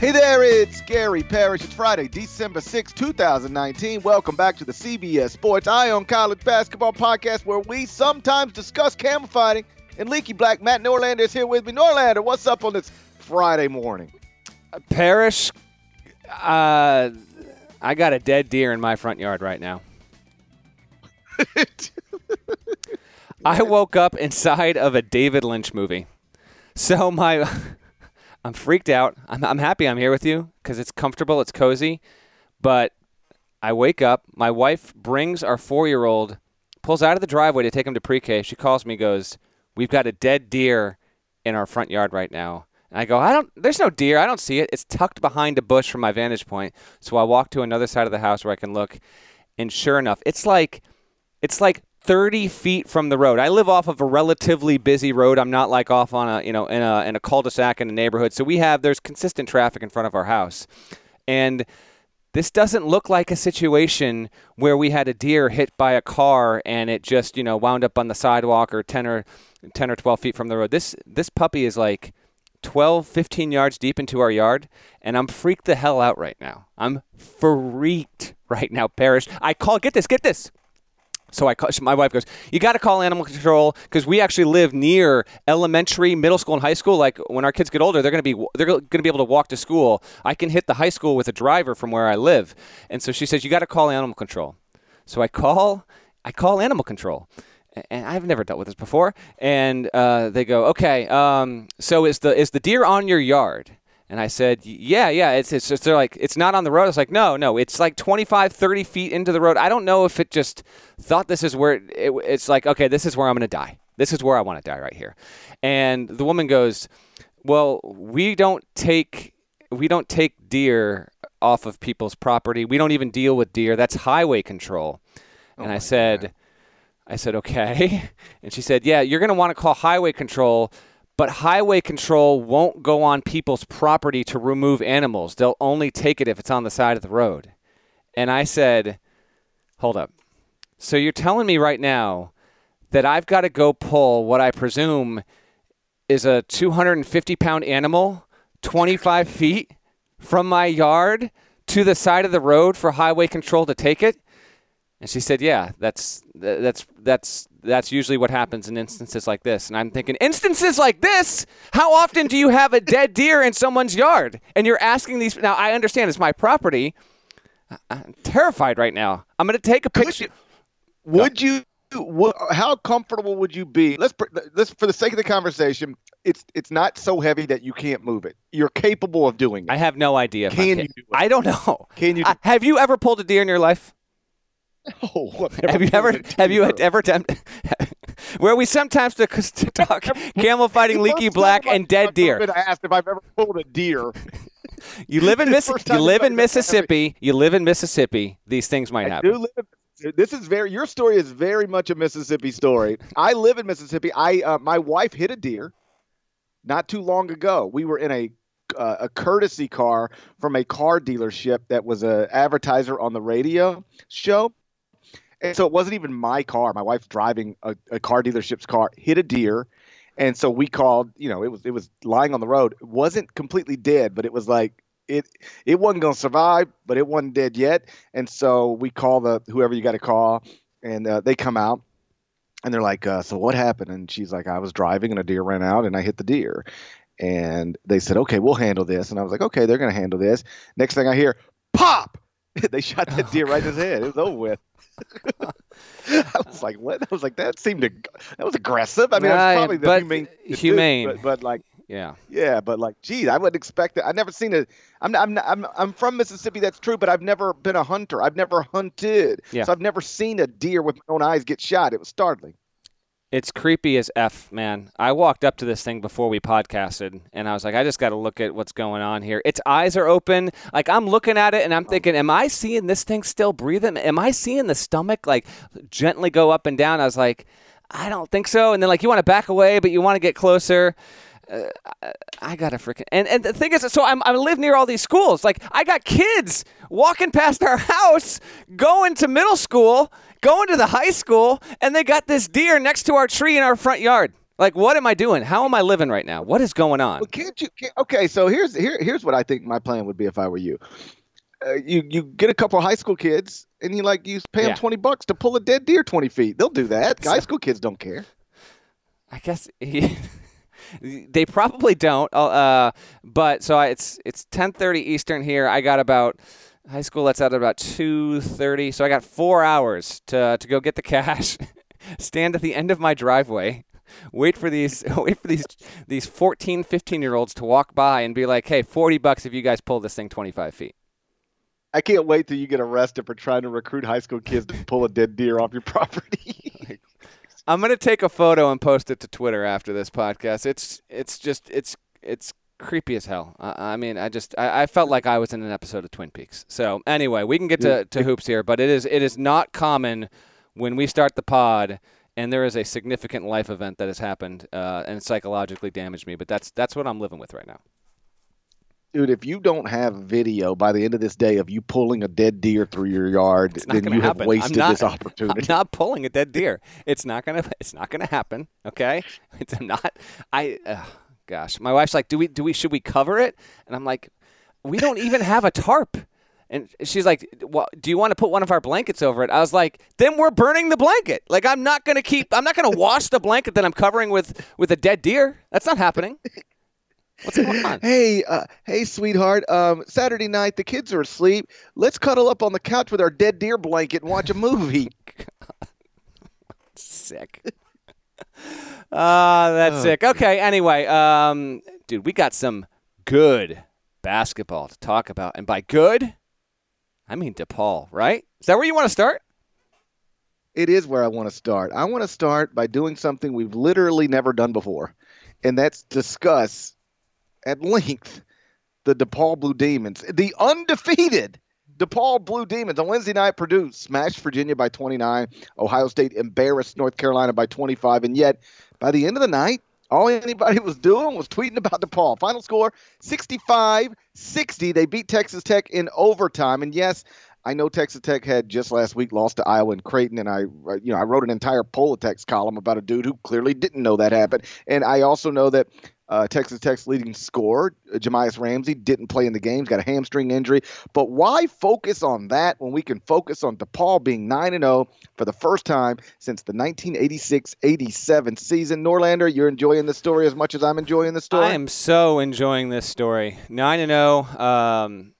Hey there, it's Gary Parrish. It's Friday, December 6, 2019. Welcome back to the CBS Sports Eye on College Basketball Podcast, where we sometimes discuss camel fighting. And Leaky Black Matt Norlander is here with me. Norlander, what's up on this Friday morning? Parrish, uh, I got a dead deer in my front yard right now. I woke up inside of a David Lynch movie. So my I'm freaked out. I'm, I'm happy I'm here with you because it's comfortable, it's cozy. But I wake up. My wife brings our four year old, pulls out of the driveway to take him to pre K. She calls me, goes, We've got a dead deer in our front yard right now. And I go, I don't, there's no deer. I don't see it. It's tucked behind a bush from my vantage point. So I walk to another side of the house where I can look. And sure enough, it's like, it's like 30 feet from the road. I live off of a relatively busy road. I'm not like off on a, you know, in a, in a cul-de-sac in a neighborhood. So we have, there's consistent traffic in front of our house. And this doesn't look like a situation where we had a deer hit by a car and it just, you know, wound up on the sidewalk or 10 or 10 or 12 feet from the road. This, this puppy is like 12, 15 yards deep into our yard, and I'm freaked the hell out right now. I'm freaked right now, Parrish. I call, get this, get this. So I, call, my wife goes, "You got to call animal control because we actually live near elementary, middle school, and high school. Like when our kids get older, they're going to be they're to be able to walk to school. I can hit the high school with a driver from where I live." And so she says, "You got to call animal control." So I call, I call animal control, and I've never dealt with this before. And uh, they go, "Okay, um, so is the is the deer on your yard?" And I said, yeah, yeah, it's, it's just, they're like, it's not on the road. It's like, no, no, it's like 25, 30 feet into the road. I don't know if it just thought this is where, it, it, it's like, okay, this is where I'm going to die. This is where I want to die right here. And the woman goes, well, we don't take, we don't take deer off of people's property. We don't even deal with deer. That's highway control. Oh and I said, God. I said, okay. And she said, yeah, you're going to want to call highway control but highway control won't go on people's property to remove animals. They'll only take it if it's on the side of the road. And I said, Hold up. So you're telling me right now that I've got to go pull what I presume is a 250 pound animal 25 feet from my yard to the side of the road for highway control to take it? And she said, "Yeah, that's that's that's that's usually what happens in instances like this." And I'm thinking, instances like this? How often do you have a dead deer in someone's yard? And you're asking these. Now I understand it's my property. I'm terrified right now. I'm going to take a picture. Would you? What, how comfortable would you be? Let's let's for the sake of the conversation. It's it's not so heavy that you can't move it. You're capable of doing it. I have no idea. Can, I you do it? I don't know. Can you? Uh, have you ever pulled a deer in your life? Oh, have you ever have you ever attempted where we sometimes talk camel fighting, leaky black, and dead deer? I asked if I've ever pulled a deer. you live in Miss, you live in Mississippi. You live in Mississippi. These things might happen. Do live in, this is very your story is very much a Mississippi story. I live in Mississippi. I uh, my wife hit a deer not too long ago. We were in a uh, a courtesy car from a car dealership that was a advertiser on the radio show and so it wasn't even my car. My wife driving a, a car dealership's car hit a deer, and so we called. You know, it was it was lying on the road. It wasn't completely dead, but it was like it it wasn't gonna survive, but it wasn't dead yet. And so we call the whoever you got to call, and uh, they come out. And they're like, uh, so what happened? And she's like, I was driving and a deer ran out and I hit the deer. And they said, okay, we'll handle this. And I was like, okay, they're going to handle this. Next thing I hear, pop! they shot that deer right in his head. It was over with. I was like, what? I was like, that seemed to, that was aggressive. I mean, right, probably the but humane, humane, do, but, but, like, yeah, yeah, but like, geez, I wouldn't expect it. I've never seen it. I'm, I'm, I'm, I'm from Mississippi. That's true, but I've never been a hunter. I've never hunted, yeah. so I've never seen a deer with my own eyes get shot. It was startling. It's creepy as F, man. I walked up to this thing before we podcasted and I was like, I just got to look at what's going on here. Its eyes are open. Like, I'm looking at it and I'm thinking, am I seeing this thing still breathing? Am I seeing the stomach, like, gently go up and down? I was like, I don't think so. And then, like, you want to back away, but you want to get closer. Uh, I gotta freaking and and the thing is, so I'm I live near all these schools. Like I got kids walking past our house, going to middle school, going to the high school, and they got this deer next to our tree in our front yard. Like, what am I doing? How am I living right now? What is going on? Well, can't you? Can't, okay, so here's here here's what I think my plan would be if I were you. Uh, you you get a couple high school kids and you like you pay them Yeah. twenty bucks to pull a dead deer twenty feet. They'll do that. High school kids don't care. I guess they probably don't. Uh, but so I, it's it's 10:30 Eastern here. I got about high school lets out at about 2:30, so I got four hours to to go get the cash, stand at the end of my driveway. Wait for these wait for these these 14, 15 year olds to walk by and be like, "Hey, 40 bucks if you guys pull this thing 25 feet." I can't wait till you get arrested for trying to recruit high school kids to pull a dead deer off your property. I'm gonna take a photo and post it to Twitter after this podcast. It's it's just it's it's creepy as hell. I, I mean, I just I, I felt like I was in an episode of Twin Peaks. So anyway, we can get to, to hoops here, but it is it is not common when we start the pod and there is a significant life event that has happened uh, and psychologically damaged me. But that's that's what I'm living with right now. Dude, if you don't have video by the end of this day of you pulling a dead deer through your yard, then you have happen. I'm wasted not- this opportunity. I'm not pulling a dead deer. It's not gonna. It's not gonna happen. Okay. It's not. I. Uh, gosh, my wife's like, "Do we? Do we? Should we cover it?" And I'm like, "We don't even have a tarp." And she's like, well, "Do you want to put one of our blankets over it?" I was like, "Then we're burning the blanket. Like, I'm not gonna keep. I'm not gonna wash the blanket that I'm covering with with a dead deer. That's not happening." What's going on? Hey, uh, hey, sweetheart. Um, Saturday night, the kids are asleep. Let's cuddle up on the couch with our dead deer blanket and watch a movie. sick. Ah, that's Oh, sick. Okay, anyway, um, dude, we got some good basketball to talk about, and by good, I mean DePaul, right? Is that where you want to start? it is where I want to start. I want to start by doing something we've literally never done before, and that's discuss at length the DePaul Blue Demons, the undefeated DePaul Blue Demons. On Wednesday night, Purdue smashed Virginia by 29. Ohio State embarrassed North Carolina by 25, and yet by the end of the night, all anybody was doing was tweeting about DePaul. Final score 65 60. They beat Texas Tech in overtime. And yes, I know Texas Tech had just last week lost to Iowa and Creighton, and I, you know, I wrote an entire Politex column about a dude who clearly didn't know that happened. And I also know that uh, Texas Tech's leading scorer, uh, Jahmi'us Ramsey, didn't play in the games, got a hamstring injury. But why focus on that when we can focus on DePaul being 9 and 0 for the first time since the 1986-87 season? Norlander, you're enjoying the story as much as I'm enjoying the story. I am so enjoying this story. Nine and zero. Um,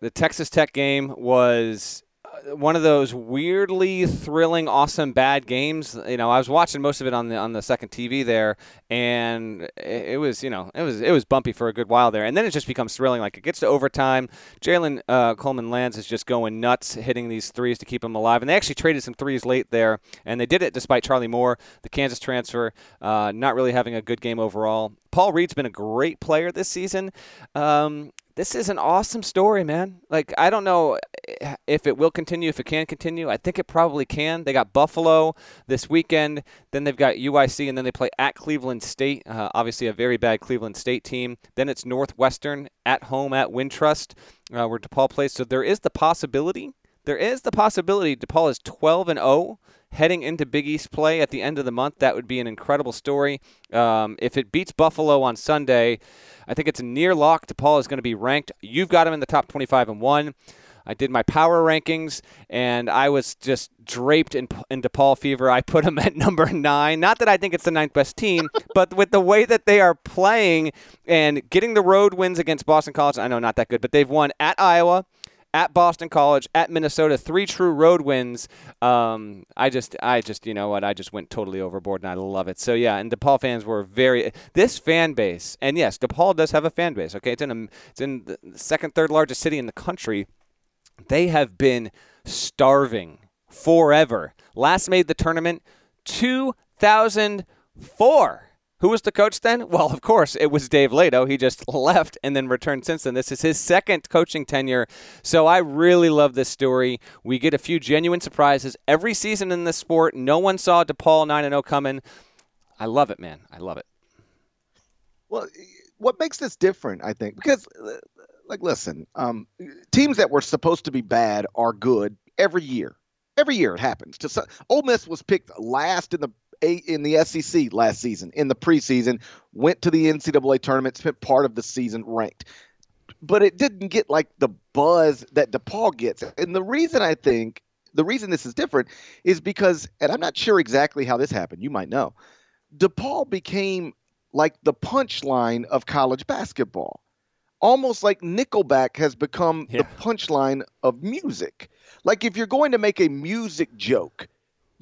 the Texas Tech game was one of those weirdly thrilling, awesome, bad games. You know, I was watching most of it on the on the second TV there, and it, was you know it was it was bumpy for a good while there, and then it just becomes thrilling. Like it gets to overtime, Jalen uh, Coleman Lands is just going nuts, hitting these threes to keep him alive, and they actually traded some threes late there, and they did it despite Charlie Moore, the Kansas transfer, uh, not really having a good game overall. Paul Reed's been a great player this season. Um, this is an awesome story, man. Like I don't know if it will continue, if it can continue. I think it probably can. They got Buffalo this weekend, then they've got UIC, and then they play at Cleveland State. Uh, obviously, a very bad Cleveland State team. Then it's Northwestern at home at Wintrust, uh, where DePaul plays. So there is the possibility. There is the possibility DePaul is 12 and 0 heading into Big East play at the end of the month. That would be an incredible story. Um, if it beats Buffalo on Sunday, I think it's a near lock. DePaul is going to be ranked. You've got them in the top 25 and one. I did my power rankings, and I was just draped in, in DePaul fever. I put them at number nine. Not that I think it's the ninth best team, but with the way that they are playing and getting the road wins against Boston College, I know not that good, but they've won at Iowa, at Boston College, at Minnesota, three true road wins. Um, I just, I just, you know what? I just went totally overboard, and I love it. So yeah, and DePaul fans were very. This fan base, and yes, DePaul does have a fan base. Okay, it's in a, it's in the second, third largest city in the country. They have been starving forever. Last made the tournament 2004. Who was the coach then? Well, of course, it was Dave Leitao. He just left and then returned since then. This is his second coaching tenure. So I really love this story. We get a few genuine surprises every season in this sport. No one saw DePaul 9 0 coming. I love it, man. I love it. Well, what makes this different, I think, because, uh, like, listen, um, teams that were supposed to be bad are good every year. Every year it happens. To some, Ole Miss was picked last in the a, in the SEC last season in the preseason, went to the NCAA tournament, spent part of the season ranked. But it didn't get like the buzz that DePaul gets. And the reason I think the reason this is different is because, and I'm not sure exactly how this happened. You might know. DePaul became like the punchline of college basketball. Almost like Nickelback has become yeah. the punchline of music. Like if you're going to make a music joke,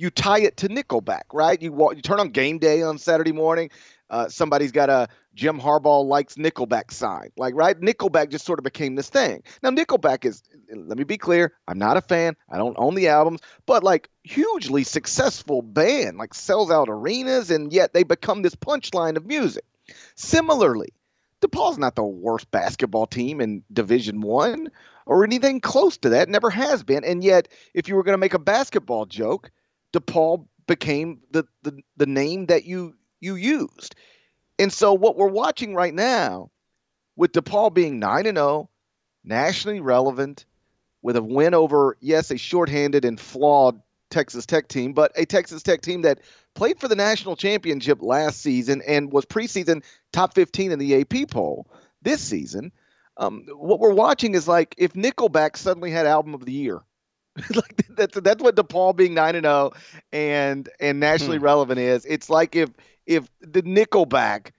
you tie it to Nickelback, right? You walk, you turn on Game Day on Saturday morning. Uh, somebody's got a Jim Harbaugh likes Nickelback sign, like right. Nickelback just sort of became this thing. Now Nickelback is, let me be clear, I'm not a fan. I don't own the albums, but like hugely successful band, like sells out arenas, and yet they become this punchline of music. Similarly, DePaul's not the worst basketball team in Division One or anything close to that. Never has been. And yet, if you were going to make a basketball joke, DePaul became the, the the name that you you used. And so what we're watching right now with DePaul being 9 and 0, nationally relevant with a win over yes, a shorthanded and flawed Texas Tech team, but a Texas Tech team that played for the national championship last season and was preseason top 15 in the AP poll this season. Um, what we're watching is like if Nickelback suddenly had album of the year like that's that's what DePaul being nine and zero oh and and nationally hmm. relevant is. It's like if if the Nickelback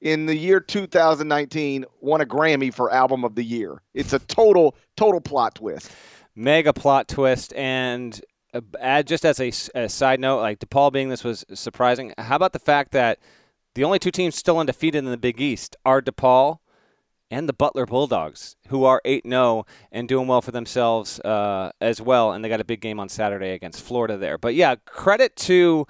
in the year 2019 won a Grammy for album of the year. It's a total total plot twist. Mega plot twist and uh, add just as a, a side note, like DePaul being this was surprising. How about the fact that the only two teams still undefeated in the Big East are DePaul and the Butler Bulldogs, who are 8 0 and doing well for themselves uh, as well. And they got a big game on Saturday against Florida there. But yeah, credit to.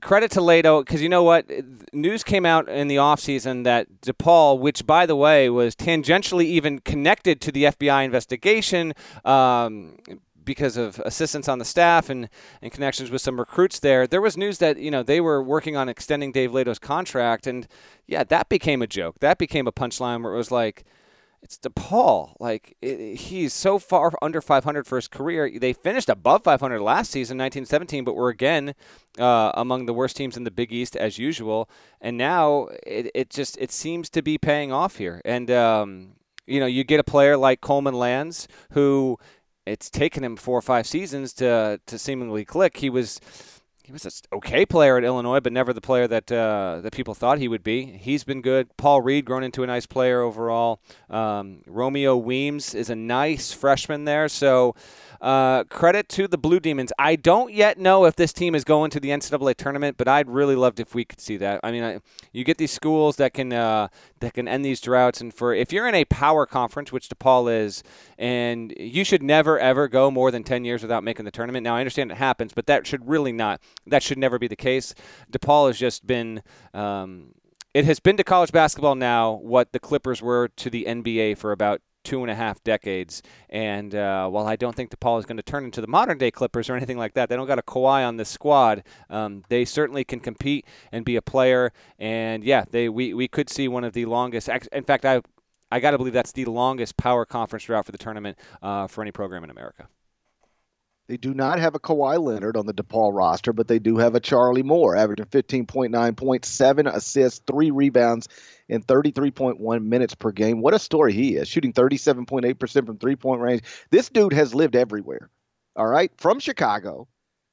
Credit to Leitao because you know what? News came out in the offseason that DePaul, which by the way was tangentially even connected to the FBI investigation, um, because of assistance on the staff and, and connections with some recruits there, there was news that you know they were working on extending Dave Leitao's contract, and yeah, that became a joke. That became a punchline where it was like, it's DePaul. Like it, he's so far under 500 for his career. They finished above 500 last season, 1917, but were again uh, among the worst teams in the Big East as usual. And now it, it just it seems to be paying off here. And um, you know, you get a player like Coleman Lands who it's taken him four or five seasons to to seemingly click. He was he was an okay player at Illinois, but never the player that uh, that people thought he would be. He's been good. Paul Reed grown into a nice player overall. Um, Romeo Weems is a nice freshman there. So uh, credit to the Blue Demons. I don't yet know if this team is going to the NCAA tournament, but I'd really loved if we could see that. I mean, I, you get these schools that can uh, that can end these droughts, and for if you're in a power conference, which DePaul is, and you should never ever go more than ten years without making the tournament. Now I understand it happens, but that should really not. That should never be the case. DePaul has just been. Um, it has been to college basketball now what the Clippers were to the NBA for about two and a half decades. And uh, while I don't think DePaul is going to turn into the modern day Clippers or anything like that, they don't got a Kawhi on this squad. Um, they certainly can compete and be a player. And yeah, they we, we could see one of the longest. In fact, I I got to believe that's the longest power conference drought for the tournament uh, for any program in America. They do not have a Kawhi Leonard on the DePaul roster, but they do have a Charlie Moore, averaging 15.9 points, seven assists, three rebounds, in 33.1 minutes per game. What a story he is, shooting 37.8% from three point range. This dude has lived everywhere. All right. From Chicago,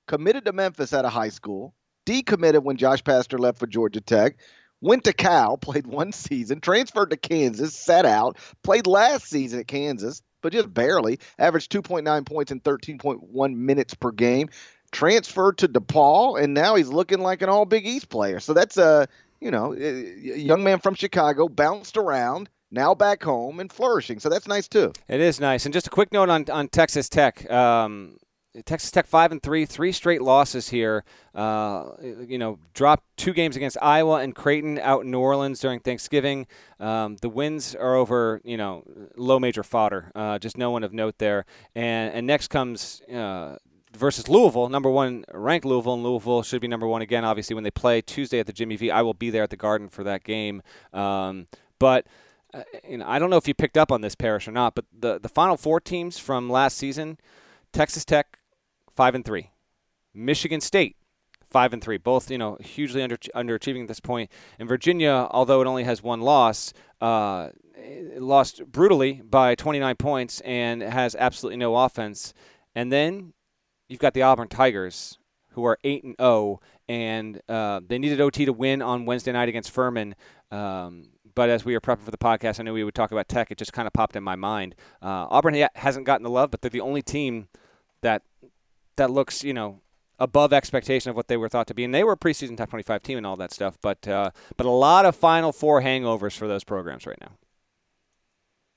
committed to Memphis out of high school, decommitted when Josh Pastner left for Georgia Tech, went to Cal, played one season, transferred to Kansas, sat out, played last season at Kansas, but just barely, averaged 2.9 points in 13.1 minutes per game. Transferred to DePaul, and now he's looking like an All Big East player. So that's a you know, a young man from Chicago bounced around, now back home and flourishing. So that's nice too. It is nice. And just a quick note on, on Texas Tech. Um, Texas Tech five and three, three straight losses here. Uh, you know, dropped two games against Iowa and Creighton out in New Orleans during Thanksgiving. Um, the wins are over, you know, low major fodder. Uh, just no one of note there. And and next comes uh, versus Louisville, number one ranked Louisville, and Louisville should be number one again. Obviously, when they play Tuesday at the Jimmy V, I will be there at the Garden for that game. Um, but uh, you know, I don't know if you picked up on this, Parrish, or not. But the the final four teams from last season: Texas Tech, five and three; Michigan State, five and three, both you know hugely under underachieving at this point. And Virginia, although it only has one loss, uh, lost brutally by 29 points and has absolutely no offense. And then you've got the Auburn Tigers, who are eight and zero, and uh, they needed OT to win on Wednesday night against Furman. Um, but as we were prepping for the podcast, I knew we would talk about Tech. It just kind of popped in my mind. Uh, Auburn hasn't gotten the love, but they're the only team that that looks, you know, above expectation of what they were thought to be. And they were a preseason top 25 team and all that stuff. But uh, but a lot of Final Four hangovers for those programs right now.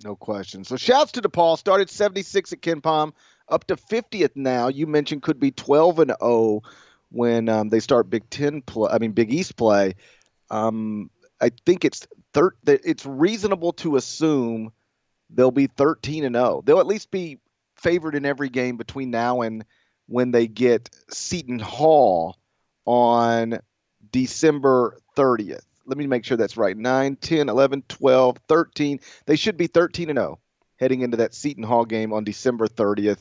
No question. So shouts to DePaul. Started 76 at KenPom, up to 50th now. You mentioned could be 12 and 0 when um, they start Big Ten play. I mean Big East play. Um, I think it's thir- it's reasonable to assume they'll be 13 and 0. They'll at least be favored in every game between now and when they get Seton Hall on December 30th. Let me make sure that's right. 9, 10, 11, 12, 13. They should be 13 and 0 heading into that Seton Hall game on December 30th.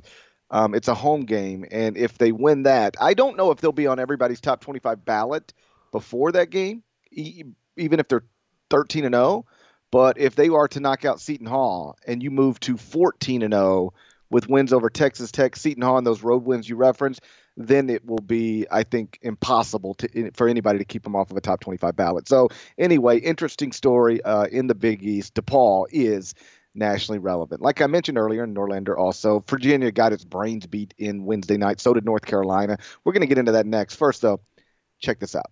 Um, it's a home game, and if they win that, I don't know if they'll be on everybody's top 25 ballot before that game, e- even if they're 13 and 0. But if they are to knock out Seton Hall and you move to 14 and 0 with wins over Texas Tech, Seton Hall, and those road wins you referenced, then it will be, I think, impossible to, for anybody to keep them off of a top 25 ballot. So, anyway, interesting story uh, in the Big East. DePaul is nationally relevant. Like I mentioned earlier, Norlander also, Virginia got its brains beat in Wednesday night. So did North Carolina. We're going to get into that next. First, though, check this out.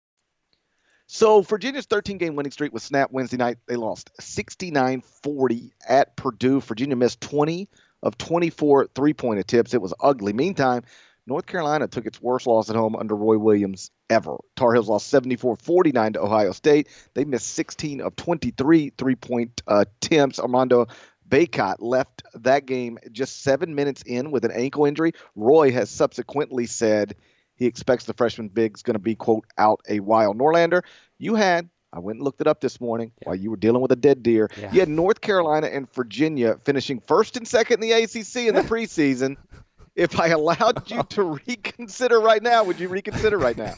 So Virginia's 13 game winning streak was snapped Wednesday night. They lost 69 40 at Purdue. Virginia missed 20 of 24 three point attempts. It was ugly. Meantime, North Carolina took its worst loss at home under Roy Williams ever. Tar Heels lost 74 49 to Ohio State. They missed 16 of 23 three point uh, attempts. Armando Bacot left that game just seven minutes in with an ankle injury. Roy has subsequently said he expects the freshman big's going to be, quote, out a while. Norlander, you had, I went and looked it up this morning yeah. while you were dealing with a dead deer. Yeah. You had North Carolina and Virginia finishing first and second in the ACC in the preseason. if I allowed you to reconsider right now, would you reconsider right now?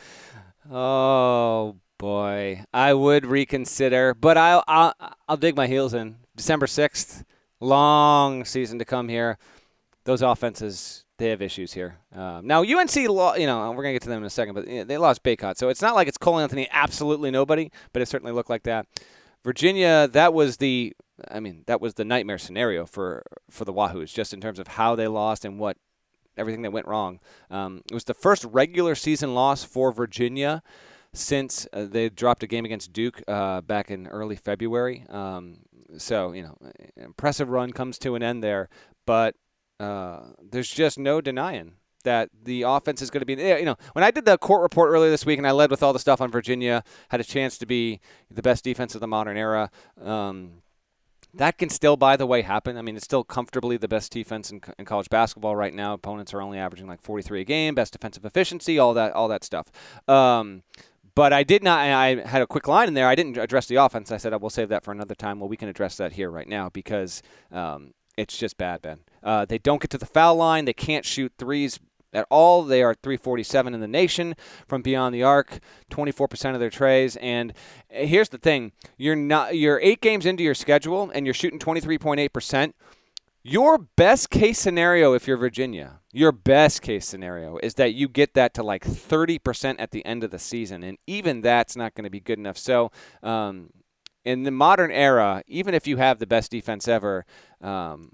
oh boy, I would reconsider, but I'll, I'll I'll dig my heels in. December sixth, long season to come here. Those offenses they have issues here. Um, now UNC, you know, we're gonna get to them in a second, but you know, they lost Bacot, so it's not like it's Cole Anthony, absolutely nobody, but it certainly looked like that. Virginia, that was the, I mean, that was the nightmare scenario for for the Wahoos, just in terms of how they lost and what everything that went wrong. Um, it was the first regular season loss for Virginia since uh, they dropped a game against Duke uh, back in early February. Um, so you know, impressive run comes to an end there, but uh, there's just no denying that the offense is going to be. You know, when I did the court report earlier this week, and I led with all the stuff on Virginia, had a chance to be the best defense of the modern era. Um, that can still, by the way, happen. I mean, it's still comfortably the best defense in, in, college basketball right now. Opponents are only averaging like 43 a game, best defensive efficiency, all that, all that stuff. Um, but I did not. I had a quick line in there. I didn't address the offense. I said I will save that for another time. Well, we can address that here right now because um, it's just bad, Ben. Uh, they don't get to the foul line. They can't shoot threes at all. They are 347 in the nation from beyond the arc, 24% of their trays. And uh, here's the thing: you're not you're eight games into your schedule, and you're shooting 23.8%. Your best case scenario, if you're Virginia, your best case scenario is that you get that to like 30% at the end of the season, and even that's not going to be good enough. So, um, in the modern era, even if you have the best defense ever, um,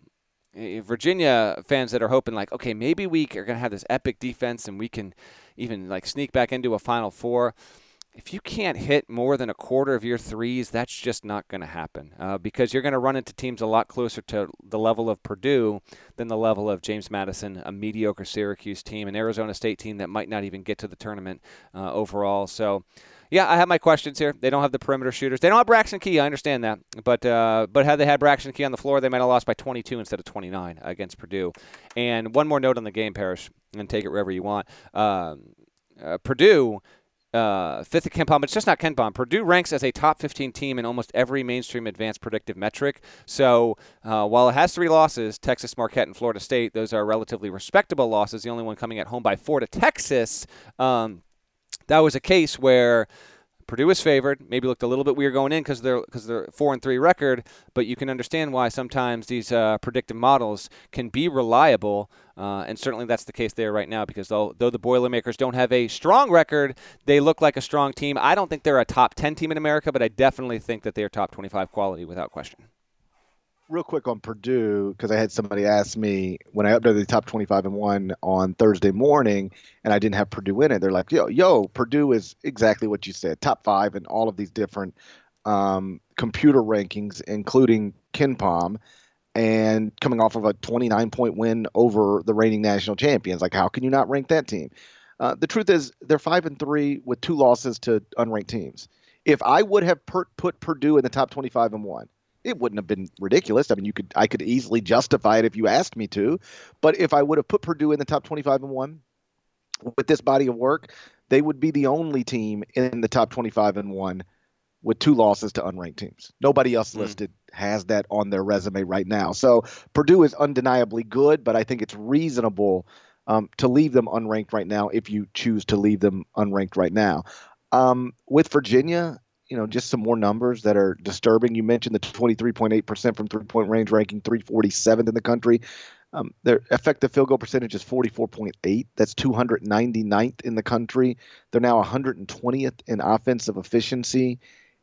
Virginia fans that are hoping like, okay, maybe we are going to have this epic defense and we can even like sneak back into a Final Four. If you can't hit more than a quarter of your threes, that's just not going to happen uh, because you're going to run into teams a lot closer to the level of Purdue than the level of James Madison, a mediocre Syracuse team, an Arizona State team that might not even get to the tournament uh, overall. So yeah, I have my questions here. They don't have the perimeter shooters. They don't have Braxton Key. I understand that, but uh, but had they had Braxton Key on the floor, they might have lost by 22 instead of 29 against Purdue. And one more note on the game, Parrish, and take it wherever you want. Um, uh, Purdue. Uh, fifth at KenPom, but it's just not KenPom. Purdue ranks as a top 15 team in almost every mainstream advanced predictive metric. So uh, while it has three losses, Texas, Marquette, and Florida State, those are relatively respectable losses. The only one coming at home by four to Texas. Um, that was a case where Purdue was favored. Maybe looked a little bit weird going in because they're because they're four and three record. But you can understand why sometimes these uh, predictive models can be reliable, uh, and certainly that's the case there right now. Because though though the Boilermakers don't have a strong record, they look like a strong team. I don't think they're a top ten team in America, but I definitely think that they are top twenty five quality without question real quick on Purdue because I had somebody ask me when I updated the top 25 and one on Thursday morning, and I didn't have Purdue in it. They're like, "Yo, yo, Purdue is exactly what you said, top five in all of these different um, computer rankings, including KenPom." And coming off of a 29 point win over the reigning national champions, like how can you not rank that team? Uh, the truth is, they're five and three with two losses to unranked teams. If I would have per- put Purdue in the top 25 and one, it wouldn't have been ridiculous. I mean, you could I could easily justify it if you asked me to, but if I would have put Purdue in the top 25 and 1 with this body of work, they would be the only team in the top 25 and 1 with two losses to unranked teams. Nobody else mm. listed has that on their resume right now. So Purdue is undeniably good, but I think it's reasonable um, to leave them unranked right now if you choose to leave them unranked right now. Um, with Virginia, you know, just some more numbers that are disturbing. You mentioned the 23.8% from three point range, ranking 347th in the country. Um, their effective field goal percentage is 44.8. That's 299th in the country. They're now 120th in offensive efficiency.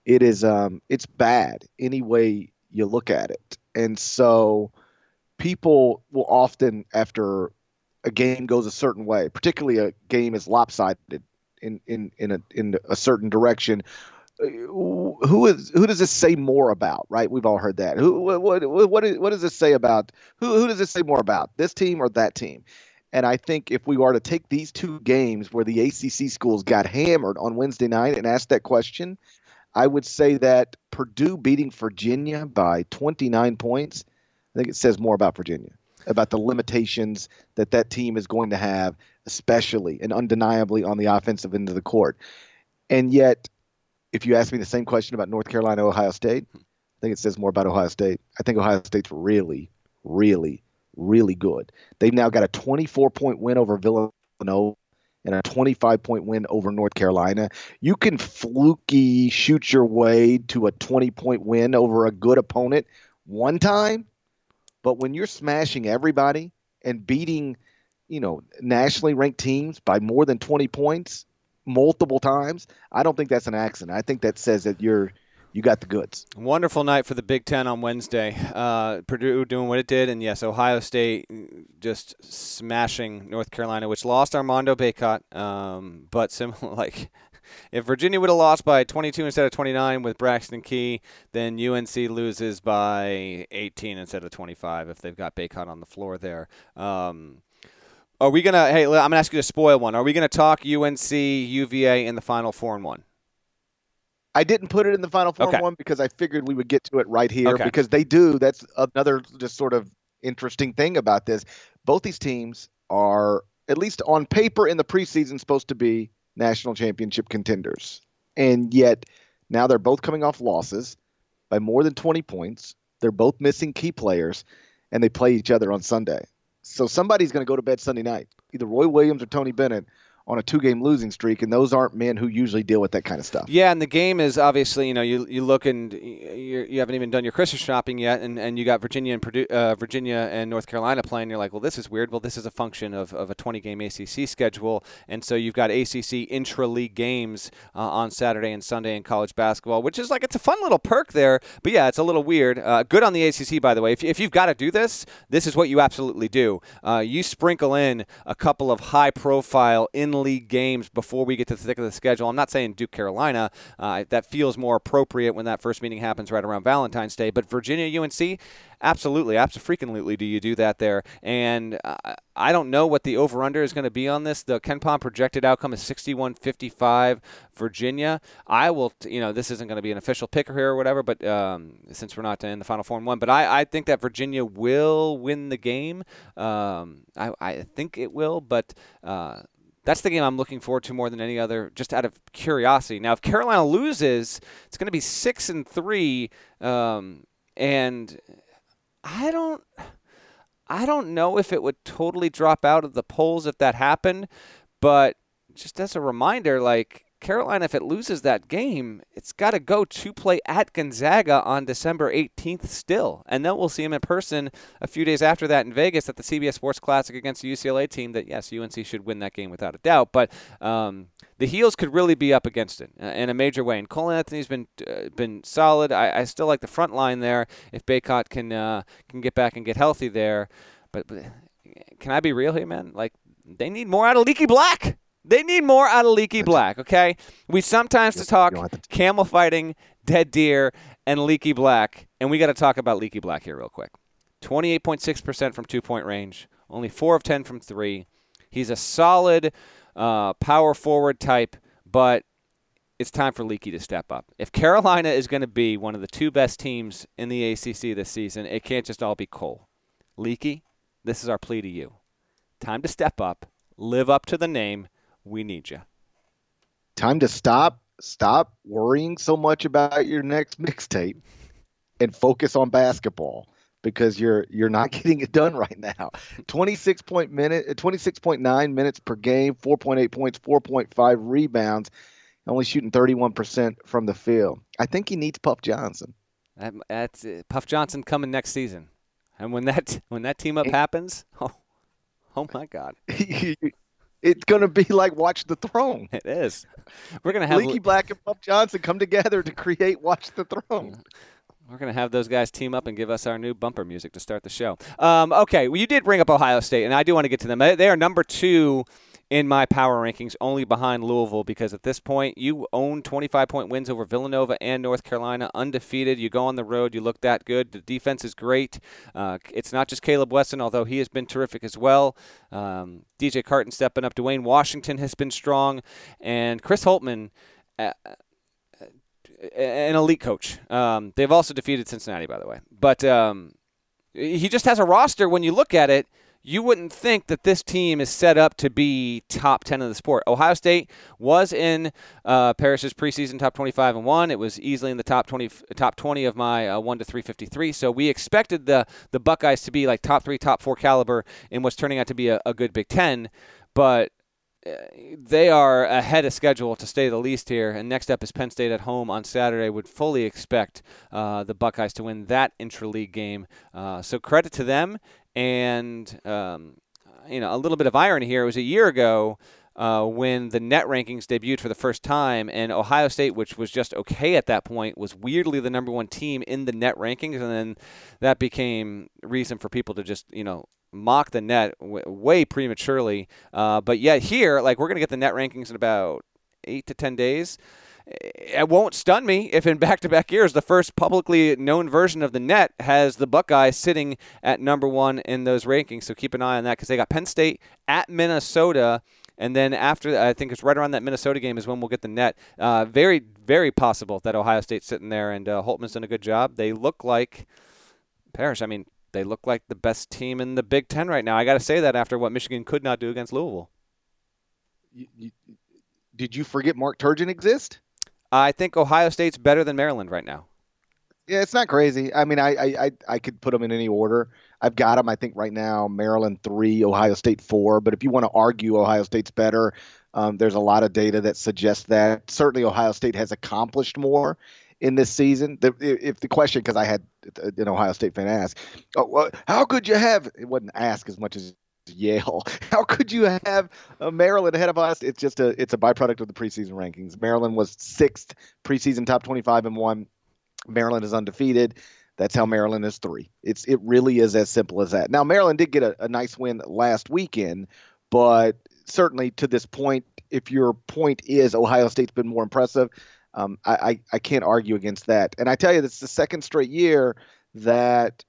It is, um, it's bad any way you look at it. And so people will often, after a game goes a certain way, particularly a game is lopsided in, in, in, a, in a certain direction, Uh, who is who does this say more about? Right, we've all heard that. Who what what what, is, what does this say about who who does this say more about this team or that team? And I think if we are to take these two games where the ACC schools got hammered on Wednesday night and ask that question, I would say that Purdue beating Virginia by 29 points, I think it says more about Virginia, about the limitations that that team is going to have, especially and undeniably on the offensive end of the court. And yet, if you ask me the same question about North Carolina, Ohio State, hmm. I think it says more about Ohio State. I think Ohio State's really, really, really good. They've now got a 24 point win over Villanova and a 25 point win over North Carolina. You can fluky shoot your way to a 20 point win over a good opponent one time, but when you're smashing everybody and beating, you know, nationally ranked teams by more than 20 points, multiple times, I don't think that's an accident. I think that says that you're you got the goods. Wonderful night for the Big Ten on Wednesday. Uh, Purdue doing what it did, and yes, Ohio State just smashing North Carolina, which lost Armando Bacot. Um, but similar, like if Virginia would have lost by 22 instead of 29 with Braxton Key, then UNC loses by 18 instead of 25 if they've got Bacot on the floor there. Um, are we gonna? Hey, I'm gonna ask you to spoil one. Are we gonna talk UNC UVA in the final four and one? I didn't put it in the final four okay. and one because I figured we would get to it right here okay. because they do. That's another just sort of interesting thing about this. Both these teams are at least on paper in the preseason supposed to be national championship contenders, and yet now they're both coming off losses by more than 20 points. They're both missing key players. and they play each other on Sunday. So somebody's going to go to bed Sunday night, either Roy Williams or Tony Bennett on a two-game losing streak, and those aren't men who usually deal with that kind of stuff. Yeah, and the game is obviously, you know, you you look and you have not even done your Christmas shopping yet, and, and you got Virginia and Purdue, uh, Virginia and North Carolina playing. You're like, well, this is weird. Well, this is a function of, of a 20-game ACC schedule, and so you've got ACC intra-league games uh, on Saturday and Sunday in college basketball, which is like it's a fun little perk there. But yeah, it's a little weird. Uh, good on the ACC, by the way. If, if you've got to do this, this is what you absolutely do. Uh, you sprinkle in a couple of in-league games before we get to the thick of the schedule. I'm not saying Duke Carolina. Uh, that feels more appropriate when that first meeting happens right around Valentine's Day. But Virginia UNC, absolutely, absolutely, do you do that there? And uh, I don't know what the over under is going to be on this. The KenPom projected outcome is 61 55 Virginia. I will, you know, this isn't going to be an official picker here or whatever, but um, since we're not in the Final Four and one, but I, I think that Virginia will win the game. Um, I, I think it will, but. Uh, that's the game I'm looking forward to more than any other, just out of curiosity. Now, if Carolina loses, it's going to be six and three, um, and I don't, I don't know if it would totally drop out of the polls if that happened, but just as a reminder, like Carolina, if it loses that game, it's got to go to play at Gonzaga on December 18th still. And then we'll see them in person a few days after that in Vegas at the CBS Sports Classic against the UCLA team that, yes, UNC should win that game without a doubt. But um, the Heels could really be up against it uh, in a major way. And Cole Anthony's been uh, been solid. I, I, still like the front line there if Bacot can, uh, can get back and get healthy there. But, but can I be real here, man? Like, they need more out of Leaky Black. They need more out of Leaky Black, okay? We sometimes to talk camel fighting, dead deer, and Leaky Black, and we got to talk about Leaky Black here real quick. 28.6% from two point range, only 4 of 10 from 3. He's a solid uh, power forward type, but it's time for Leaky to step up. If Carolina is going to be one of the two best teams in the ACC this season, it can't just all be Cole. Leaky, this is our plea to you. Time to step up, live up to the name, we need you. Time to stop stop worrying so much about your next mixtape and focus on basketball because you're you're not getting it done right now. 26 point minute 26.9 minutes per game, 4.8 points, 4.5 rebounds, only shooting 31% from the field. I think he needs Puff Johnson. That, that's uh, Puff Johnson coming next season. And when that when that team up happens, oh, oh my God. It's going to be like Watch the Throne. It is. We're going to have Leaky Black and Puff Johnson come together to create Watch the Throne. We're going to have those guys team up and give us our new bumper music to start the show. Um, okay, well, you did bring up Ohio State, and I do want to get to them. They are number two in my power rankings, only behind Louisville, because at this point, you own 25 point wins over Villanova and North Carolina, undefeated. You go on the road, you look that good. The defense is great. Uh, it's not just Caleb Wesson, although he has been terrific as well. Um, DJ Carton stepping up. Dwayne Washington has been strong. And Chris Holtmann. Uh, an elite coach. Um, they've also defeated Cincinnati, by the way. But um, he just has a roster when you look at it you wouldn't think that this team is set up to be top 10 of the sport. Ohio State was in uh, Parrish's preseason top 25 and 1. It was easily in the top 20 top 20 of my uh, 1 to 353. So we expected the the Buckeyes to be like top 3, top 4 caliber in what's turning out to be a, a good Big 10, but uh, they are ahead of schedule to stay the least here. And next up is Penn State at home on Saturday. Would fully expect uh, the Buckeyes to win that intra-league game. Uh, so credit to them. And um, you know, a little bit of irony here. It was a year ago. Uh, when the net rankings debuted for the first time, and Ohio State, which was just okay at that point, was weirdly the number one team in the net rankings, and then that became reason for people to just you know mock the net w- way prematurely. Uh, but yet here, like we're gonna get the net rankings in about eight to ten days it won't stun me if in back-to-back years the first publicly known version of the net has the Buckeyes sitting at number one in those rankings. So keep an eye on that because they got Penn State at Minnesota. And then after, I think it's right around that Minnesota game is when we'll get the net. Uh, very, very possible that Ohio State's sitting there and uh, Holtmann's done a good job. They look like Parrish. I mean, they look like the best team in the Big Ten right now. I got to say that after what Michigan could not do against Louisville. You, you, did you forget Mark Turgeon exists? I think Ohio State's better than Maryland right now. Yeah, it's not crazy. I mean, I, I I could put them in any order. I've got them. I think right now Maryland three, Ohio State four. But if you want to argue Ohio State's better, um, there's a lot of data that suggests that. Certainly, Ohio State has accomplished more in this season. The, if the question, because I had an Ohio State fan ask, oh, well, how could you have? It wasn't ask as much as Yale. How could you have Maryland ahead of us? It's just a it's a byproduct of the preseason rankings. Maryland was sixth preseason top 25 and one. Maryland is undefeated. That's how Maryland is three. It's it really is as simple as that. Now Maryland did get a, a nice win last weekend, but certainly to this point, if your point is Ohio State's been more impressive, um, I, I, I can't argue against that. And I tell you, is the second straight year that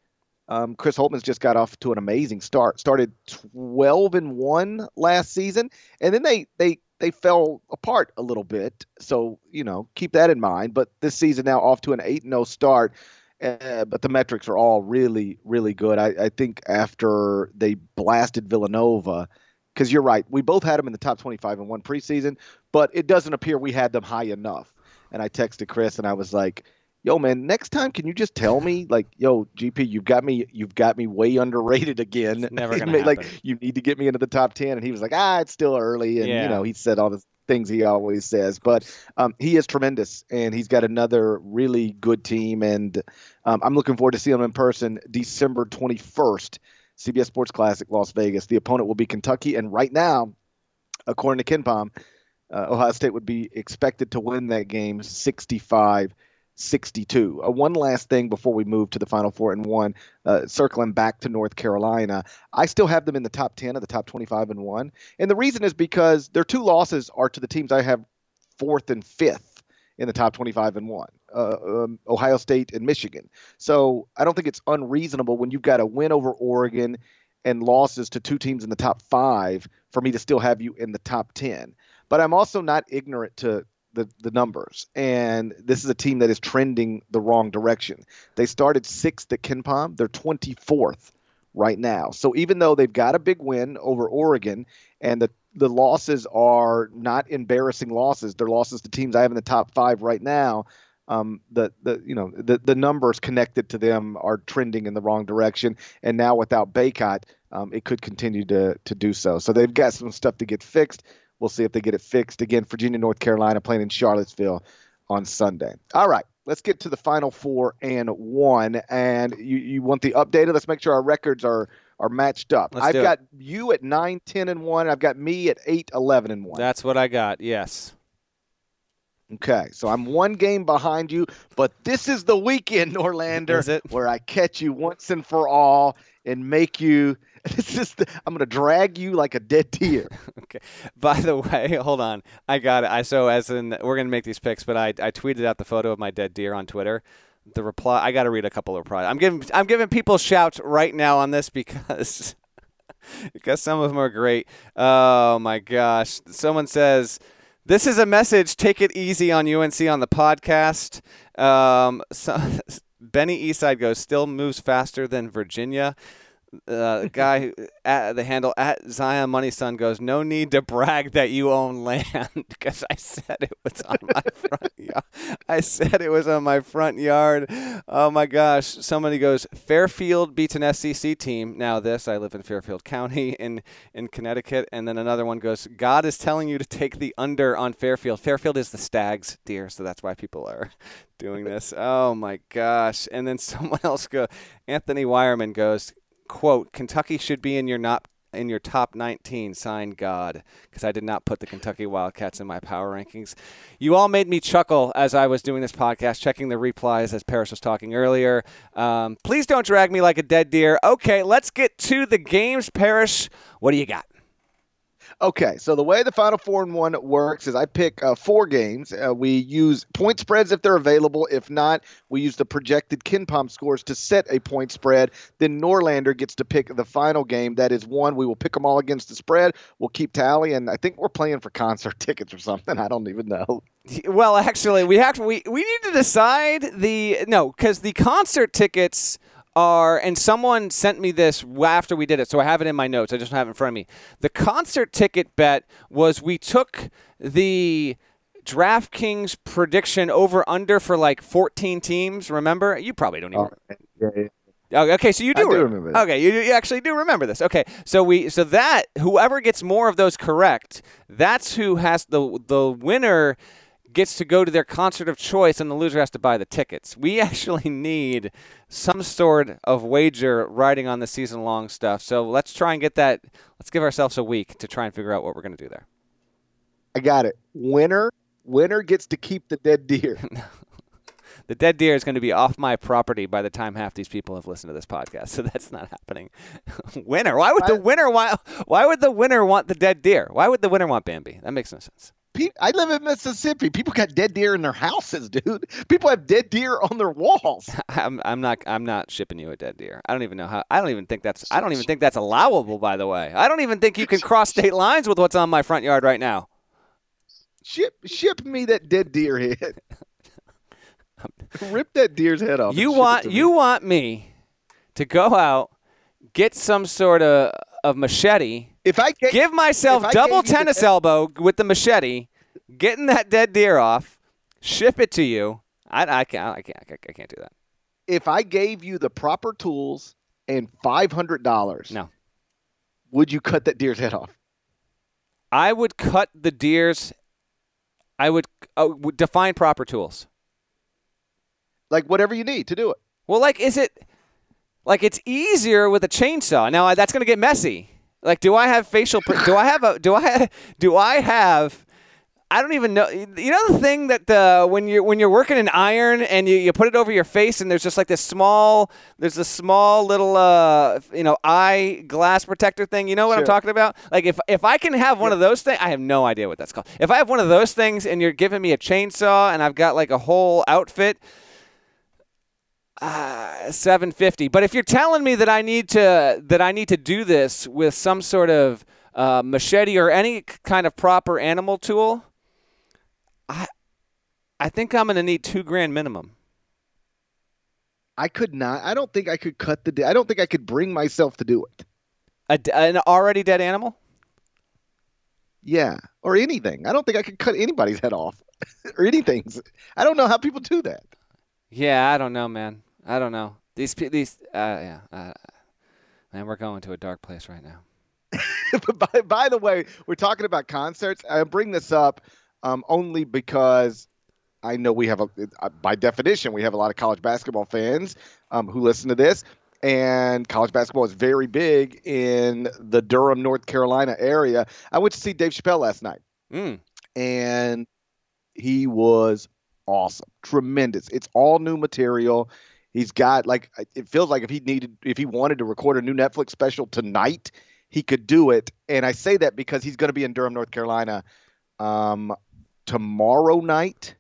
um, Chris Holtmann's just got off to an amazing start. Started 12 and one last season, and then they they they fell apart a little bit. So you know, keep that in mind. But this season now off to an 8 and 0 start. Uh, but the metrics are all really, really good. I, I think after they blasted Villanova, because you're right, we both had them in the top 25 in one preseason, but it doesn't appear we had them high enough. And I texted Chris and I was like, yo man next time can you just tell me like yo gp you've got me you've got me way underrated again. It's never gonna like you need to get me into the top 10 and he was like ah it's still early. And yeah. you know he said all the things he always says. But um, he is tremendous. And he's got another really good team. And um, i'm looking forward to seeing him in person december 21st cbs sports classic las vegas. The opponent will be kentucky. And right now according to KenPom, uh, ohio state would be expected to win that game 65- 62. Uh, one last thing before we move to the Final Four and one, uh, circling back to North Carolina, I still have them in the top 10 of the top 25 and one. And the reason is because their two losses are to the teams I have fourth and fifth in the top 25 and one uh, um, Ohio State and Michigan. So I don't think it's unreasonable when you've got a win over Oregon and losses to two teams in the top five for me to still have you in the top 10. But I'm also not ignorant to the, the numbers. And this is a team that is trending the wrong direction. They started sixth at KenPom. They're 24th right now. So even though they've got a big win over Oregon and the, the losses are not embarrassing losses, they're losses to teams I have in the top five right now. Um, the the you know the the numbers connected to them are trending in the wrong direction, and now without Bacot, um, it could continue to to do so. So they've got some stuff to get fixed. We'll see if they get it fixed. Again, Virginia, North Carolina playing in Charlottesville on Sunday. All right, let's get to the final four and one. And you, you want the updated? Let's make sure our records are are matched up. Let's I've got you at 9, 10, and 1. I've got me at 8, 11, and 1. That's what I got, yes. Okay, so I'm one game behind you, but this is the weekend, Norlander, it? where I catch you once and for all and make you. This is the, I'm going to drag you like a dead deer. Okay. By the way, hold on. I got it. I so as in we're gonna make these picks, but I I tweeted out the photo of my dead deer on Twitter. The reply I got to read a couple of replies. I'm giving I'm giving people shouts right now on this because because some of them are great. Oh my gosh! Someone says. This is a message. Take it easy on UNC on the podcast. Um, so, Benny Eastside goes still moves faster than Virginia uh, guy at the handle at Zion Money Son goes, no need to brag that you own land because I said it was on my front yard. I said it was on my front yard. Oh my gosh! Somebody goes, Fairfield beats an SEC team. Now this, I live in Fairfield County in in Connecticut, and then another one goes, God is telling you to take the under on Fairfield. Fairfield is the Stags, dear, so that's why people are doing this. Oh my gosh! And then someone else goes, Anthony Wireman goes quote kentucky should be in your not in your top 19 signed god because i did not put the kentucky wildcats in my power rankings. You all made me chuckle as i was doing this podcast checking the replies as Parrish was talking earlier. Um, please don't drag me like a dead deer. Okay let's get to the games Parrish. What do you got Okay, so the way the Final Four and One works is I pick uh, four games. Uh, we use point spreads if they're available. If not, we use the projected KenPom scores to set a point spread. Then Norlander gets to pick the final game. That is one. We will pick them all against the spread. We'll keep tally, and I think we're playing for concert tickets or something. I don't even know. Well, actually, we have to, we we need to decide the no because the concert tickets are and someone sent me this after we did it, so I have it in my notes. I just don't have it in front of me. The concert ticket bet was we took the DraftKings prediction over under for like 14 teams. Remember? You probably don't even. Oh, yeah, yeah. Oh, okay, so you do, I do re- remember that. Okay, you, you actually do remember this. Okay, so we so that whoever gets more of those correct, that's who has the the winner gets to go to their concert of choice, and the loser has to buy the tickets. We actually need some sort of wager riding on the season long stuff. So let's try and get that. Let's give ourselves a week to try and figure out what we're going to do there. I got it. Winner, winner gets to keep the dead deer. The dead deer is going to be off my property by the time half these people have listened to this podcast, so that's not happening. winner? Why would the winner why why would the winner want the dead deer? Why would the winner want Bambi? That makes no sense. I live in Mississippi. People got dead deer in their houses, dude. People have dead deer on their walls. I'm, I'm not I'm not shipping you a dead deer. I don't even know how. I don't even think that's I don't even think that's allowable. By the way, I don't even think you can cross state lines with what's on my front yard right now. Ship, ship me that dead deer head. Rip that deer's head off. You want to me. you want me to go out, get some sort of of machete, If I gave, give myself double you the tennis elbow with the machete, getting that dead deer off, ship it to you. I, I can't I can't I can't do that. if I gave you the proper tools and five hundred dollars, No. would you cut that deer's head off? I would cut the deer's. I would uh, would define proper tools. Like whatever you need to do it. Well, like, is it like it's easier with a chainsaw? Now that's gonna get messy. Like, do I have facial? Pr- do I have a? Do I? Do I have? I don't even know. You know the thing that the when you're when you're working in iron and you, you put it over your face and there's just like this small there's a small little uh you know eye glass protector thing. You know what I'm talking about? Like if if I can have one of those things, I have no idea what that's called. If I have one of those things and you're giving me a chainsaw and I've got like a whole outfit, uh, 750 but if you're telling me that i need to that i need to do this with some sort of uh, machete or any kind of proper animal tool i i think i'm going to need two grand minimum I could not. I don't think I could cut the. I don't think I could bring myself to do it. a an already dead animal Yeah, or anything. I don't think I could cut anybody's head off, or anything. I don't know how people do that. yeah i don't know man i don't know these these uh, yeah uh, man we're going to a dark place right now but by, by the way, we're talking about concerts. I bring this up um, only because I know we have a, uh, by definition, we have a lot of college basketball fans um, who listen to this, and college basketball is very big in the Durham, North Carolina area. I went to see Dave Chappelle last night, mm. and he was awesome, tremendous. It's all new material. He's got like it feels like if he needed, if he wanted to record a new Netflix special tonight, he could do it. And I say that because he's going to be in Durham, North Carolina, um, tomorrow night.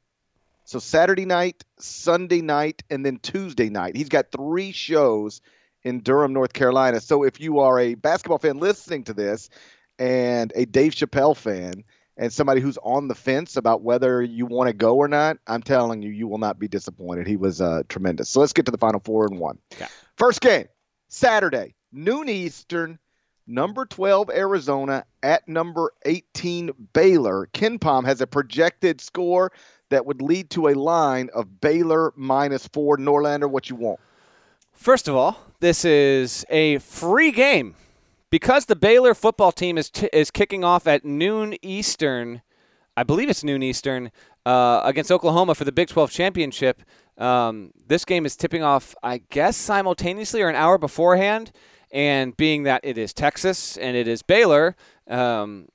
So Saturday night, Sunday night, and then Tuesday night. He's got three shows in Durham, North Carolina. So if you are a basketball fan listening to this and a Dave Chappelle fan and somebody who's on the fence about whether you want to go or not, I'm telling you, you will not be disappointed. He was uh, tremendous. So let's get to the final four and one. Okay. First game, Saturday, noon Eastern, number 12 Arizona at number 18 Baylor. KenPom has a projected score that would lead to a line of Baylor minus four. Norlander, what you want? First of all, this is a free game because the Baylor football team is t- is kicking off at noon Eastern. I believe it's noon Eastern uh, against Oklahoma for the Big 12 championship. Um, this game is tipping off, I guess, simultaneously or an hour beforehand. And being that it is Texas and it is Baylor, um,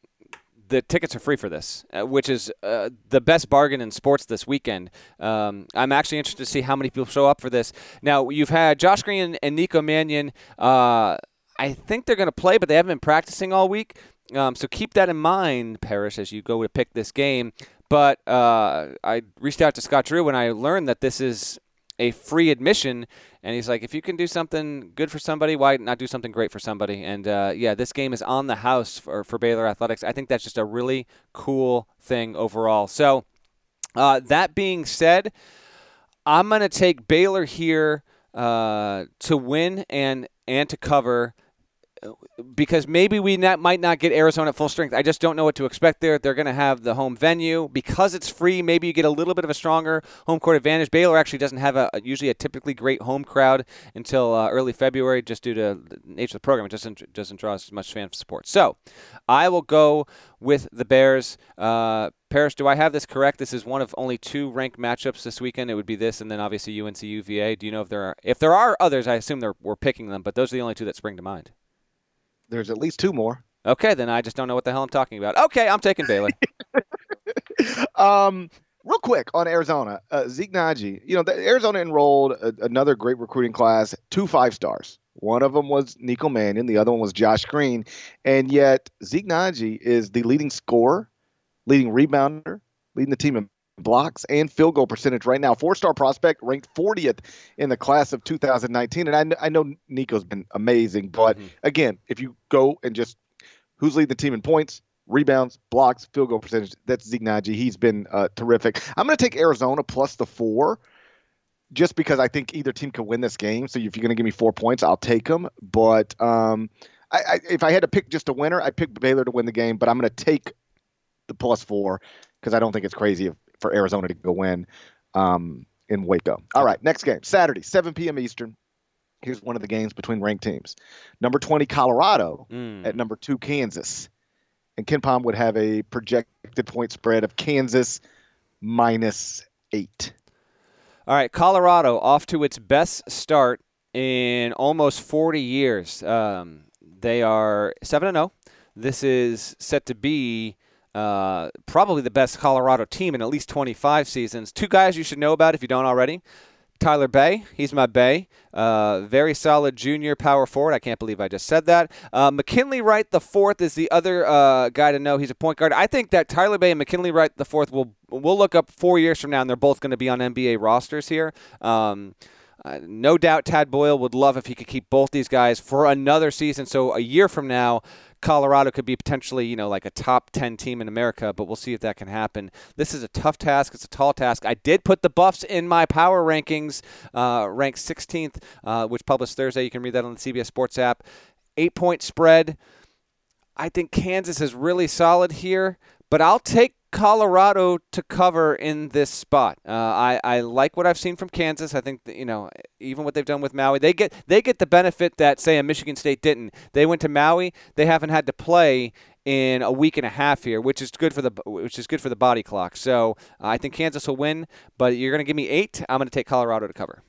the tickets are free for this, uh, which is uh, the best bargain in sports this weekend. Um, I'm actually interested to see how many people show up for this. Now, you've had Josh Green and Nico Mannion. Uh, I think they're going to play, but they haven't been practicing all week. Um, so keep that in mind, Parrish, as you go to pick this game. But uh, I reached out to Scott Drew when I learned that this is a free admission, and he's like, if you can do something good for somebody, why not do something great for somebody? And uh, yeah, this game is on the house for, for Baylor Athletics. I think that's just a really cool thing overall. So uh, that being said, I'm going to take Baylor here uh, to win and and to cover. Because maybe we not, might not get Arizona at full strength. I just don't know what to expect there. They're going to have the home venue because it's free. Maybe you get a little bit of a stronger home court advantage. Baylor actually doesn't have a, usually a typically great home crowd until uh, early February, just due to the nature of the program. It doesn't doesn't draw as much fan support. So, I will go with the Bears. Uh, Parrish, do I have this correct? This is one of only two ranked matchups this weekend. It would be this, and then obviously UNC UVA. Do you know if there are if there are others? I assume we're picking them, but those are the only two that spring to mind. There's at least two more. Okay, then I just don't know what the hell I'm talking about. Okay, I'm taking Baylor. um, real quick on Arizona, uh, Zeke Nnaji. You know, the, Arizona enrolled a, another great recruiting class, two five stars. One of them was Nico Mannion, the other one was Josh Green, and yet Zeke Nnaji is the leading scorer, leading rebounder, leading the team in blocks and field goal percentage right now. Four star prospect ranked 40th in the class of 2019. And I, I know Nico's been amazing, but mm-hmm. again, if you go and just who's leading the team in points, rebounds, blocks, field goal percentage, that's Zeke Nnaji. He's been uh, terrific. I'm going to take Arizona plus the four. Just because I think either team can win this game, so if you're going to give me four points, I'll take them. But um, I, I, if I had to pick just a winner, I'd pick Baylor to win the game. But I'm going to take the plus four because I don't think it's crazy if for Arizona to go win um, in Waco. All right, next game, Saturday, 7 p.m. Eastern. Here's one of the games between ranked teams. Number 20, Colorado mm. at number two, Kansas. And KenPom would have a projected point spread of Kansas minus eight. All right, Colorado off to its best start in almost 40 years. Um, they are 7 0. This is set to be uh, probably the best Colorado team in at least 25 seasons. Two guys you should know about if you don't already. Tyler Bey, he's my Bay. Uh, very solid junior power forward. I can't believe I just said that. Uh, McKinley Wright the fourth is the other uh, guy to know. He's a point guard. I think that Tyler Bey and McKinley Wright the fourth will we'll look up four years from now, and they're both going to be on NBA rosters here. Um, uh, no doubt Tad Boyle would love if he could keep both these guys for another season. So a year from now, Colorado could be potentially, you know, like a top 10 team in America, but we'll see if that can happen. This is a tough task. It's a tall task. I did put the Buffs in my power rankings, uh, ranked 16th, uh, which published Thursday. You can read that on the CBS Sports app. Eight point spread. I think Kansas is really solid here, but I'll take Colorado to cover in this spot. Uh, I, I like what I've seen from Kansas. I think that, you know even what they've done with Maui, they get they get the benefit that say a Michigan State didn't. They went to Maui, they haven't had to play in a week and a half here, which is good for the which is good for the body clock. So uh, I think Kansas will win, but you're going to give me eight. I'm going to take Colorado to cover.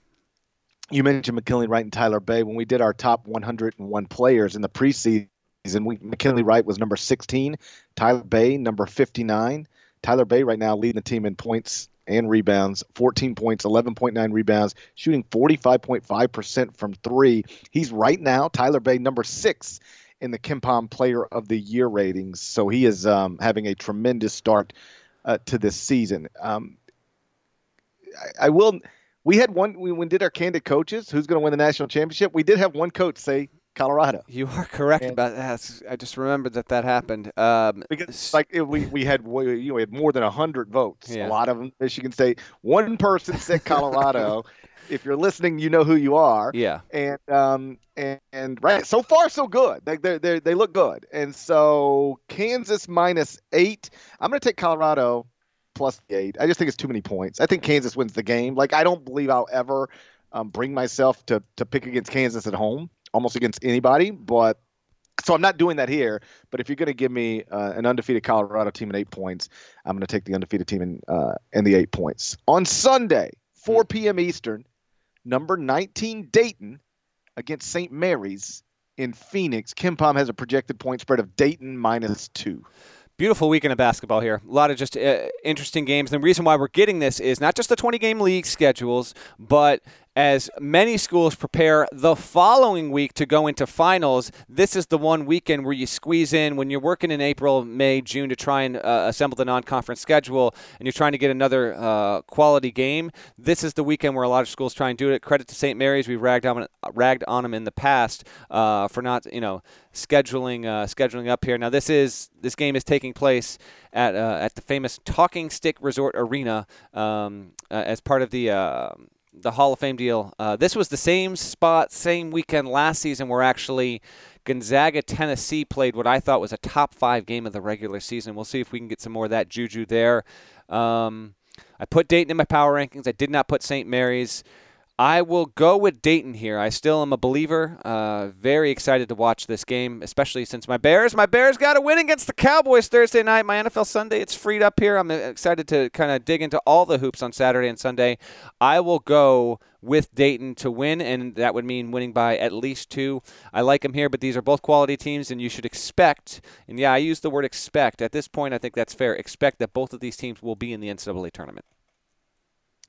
You mentioned McKinley Wright and Tyler Bey. when we did our top 101 players in the preseason season. We, McKinley Wright was number 16, Tyler Bey number 59. Tyler Bey right now leading the team in points and rebounds 14 points 11.9 rebounds shooting 45.5% from three he's right now tyler bey number six in the KenPom player of the year ratings so he is um, having a tremendous start uh, to this season um, I, I, will we had one we, we did our candid coaches who's going to win the national championship we did have one coach say Colorado. You are correct and, about that. I just remembered that that happened. Um, because like we, we had you know we had more than hundred votes. Yeah. A lot of them Michigan State. One person said Colorado. if you're listening, you know who you are. Yeah. And um and, and right so far so good. They they they they look good. And so Kansas minus eight. I'm going to take Colorado plus the eight. I just think it's too many points. I think Kansas wins the game. Like I don't believe I'll ever um, bring myself to to pick against Kansas at home almost against anybody. But so I'm not doing that here. But if you're going to give me uh, an undefeated Colorado team in eight points, I'm going to take the undefeated team in uh, in the eight points on Sunday, 4 p.m. Eastern. Number 19 Dayton against St. Mary's in Phoenix. KenPom has a projected point spread of Dayton minus two. Beautiful weekend of basketball here. A lot of just uh, interesting games. And the reason why we're getting this is not just the 20 game league schedules, but as many schools prepare the following week to go into finals. This is the one weekend where you squeeze in when you're working in April, May, June to try and uh, assemble the non conference schedule and you're trying to get another uh, quality game. This is the weekend where a lot of schools try and do it. Credit to St. Mary's. We've ragged on, ragged on them in the past uh, for not, you know, scheduling uh, scheduling up here. Now this is this game is taking place at uh, at the famous Talking Stick Resort Arena um, uh, as part of the the Hall of Fame deal. Uh, this was the same spot, same weekend last season where actually Gonzaga, Tennessee played what I thought was a top five game of the regular season. We'll see if we can get some more of that juju there. Um, I put Dayton in my power rankings. I did not put St. Mary's. I will go with Dayton here. I still am a believer. Uh, very excited to watch this game, especially since my Bears, my Bears got a win against the Cowboys Thursday night. My NFL Sunday, it's freed up here. I'm excited to kind of dig into all the hoops on Saturday and Sunday. I will go with Dayton to win, and that would mean winning by at least two. I like them here, but these are both quality teams, and you should expect, and yeah, I use the word expect. At this point, I think that's fair. Expect that both of these teams will be in the NCAA tournament.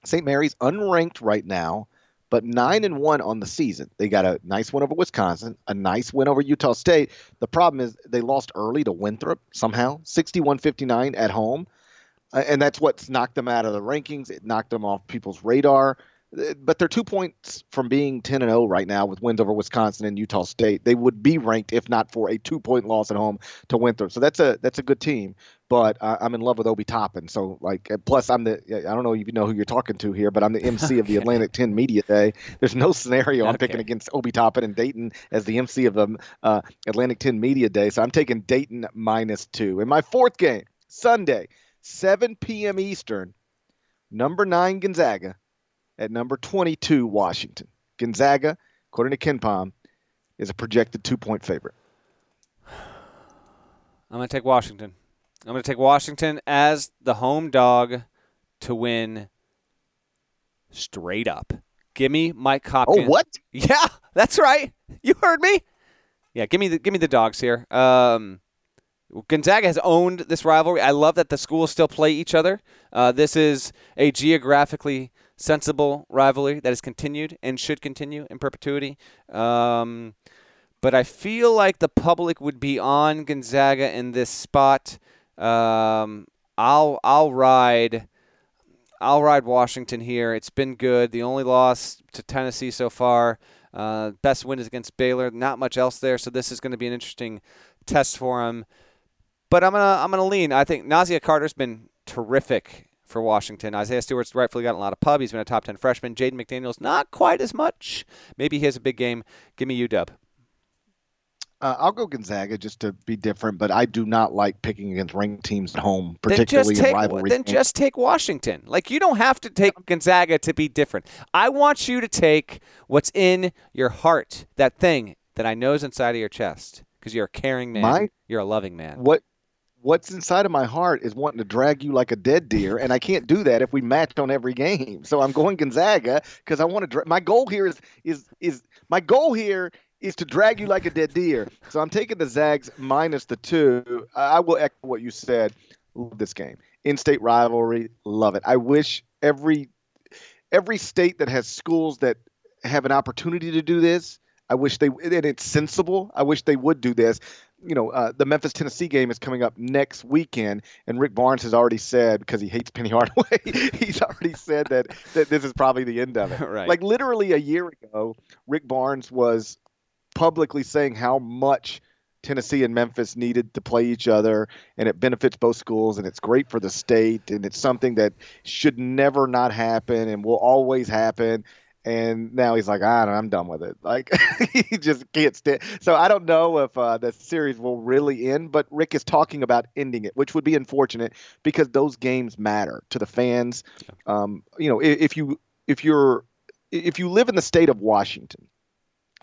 St. Mary's unranked right now but nine and one on the season. They got a nice win over Wisconsin, a nice win over Utah State. The problem is they lost early to Winthrop somehow, 61 59 at home. Uh, and that's what's knocked them out of the rankings. It knocked them off people's radar but they're two points from being 10 and 0 right now with wins over Wisconsin and Utah State. They would be ranked if not for a two point loss at home to Winthrop. So that's a that's a good team. But uh, I'm in love with Obi Toppin. So like, plus I'm the I don't know if you know who you're talking to here, but I'm the MC of the Atlantic 10 Media Day. There's no scenario I'm picking against Obi Toppin and Dayton as the MC of the uh, Atlantic 10 Media Day. So I'm taking Dayton minus two. In my fourth game, Sunday, 7 p.m. Eastern, number nine Gonzaga at number 22, Washington. Gonzaga, according to KenPom, is a projected two point favorite. I'm going to take Washington. I'm going to take Washington as the home dog to win straight up. Give me Mike Hopkins. Oh, what? Yeah, that's right. You heard me. Yeah, give me the give me the dogs here. Um, Gonzaga has owned this rivalry. I love that the schools still play each other. Uh, this is a geographically sensible rivalry that has continued and should continue in perpetuity. Um, but I feel like the public would be on Gonzaga in this spot. Um, I'll I'll ride I'll ride Washington here. It's been good. The only loss to Tennessee so far. Uh, best win is against Baylor. Not much else there, so this is going to be an interesting test for him. But I'm gonna I'm gonna lean. I think Nahziah Carter's been terrific for Washington. Isaiah Stewart's rightfully gotten a lot of pub. He's been a top 10 freshman. Jaden McDaniels, not quite as much. Maybe he has a big game. Give me UW. Uh, I'll go Gonzaga just to be different, but I do not like picking against ranked teams at home, particularly take, in rivalry. Then just take Washington. Like you don't have to take Gonzaga to be different. I want you to take what's in your heart, that thing that I know is inside of your chest, because you're a caring man. My, you're a loving man. What what's inside of my heart is wanting to drag you like a dead deer, and I can't do that if we match on every game. So I'm going Gonzaga because I want to. Dra- my goal here is is is my goal here is to drag you like a dead deer. So I'm taking the Zags minus the two. I will echo what you said. Love this game. In-state rivalry, love it. I wish every every state that has schools that have an opportunity to do this. I wish they and it's sensible. I wish they would do this you know, uh, the Memphis Tennessee game is coming up next weekend, and Rick Barnes has already said because he hates Penny Hardaway, he's already said that that this is probably the end of it. right. Like literally a year ago, Rick Barnes was publicly saying how much Tennessee and Memphis needed to play each other, and it benefits both schools, and it's great for the state, and it's something that should never not happen and will always happen and now he's like, I don't, I'm done with it. Like he just can't stand. So I don't know if uh, the series will really end, but Rick is talking about ending it, which would be unfortunate because those games matter to the fans. Um, you know, if, if you if you're if you live in the state of Washington,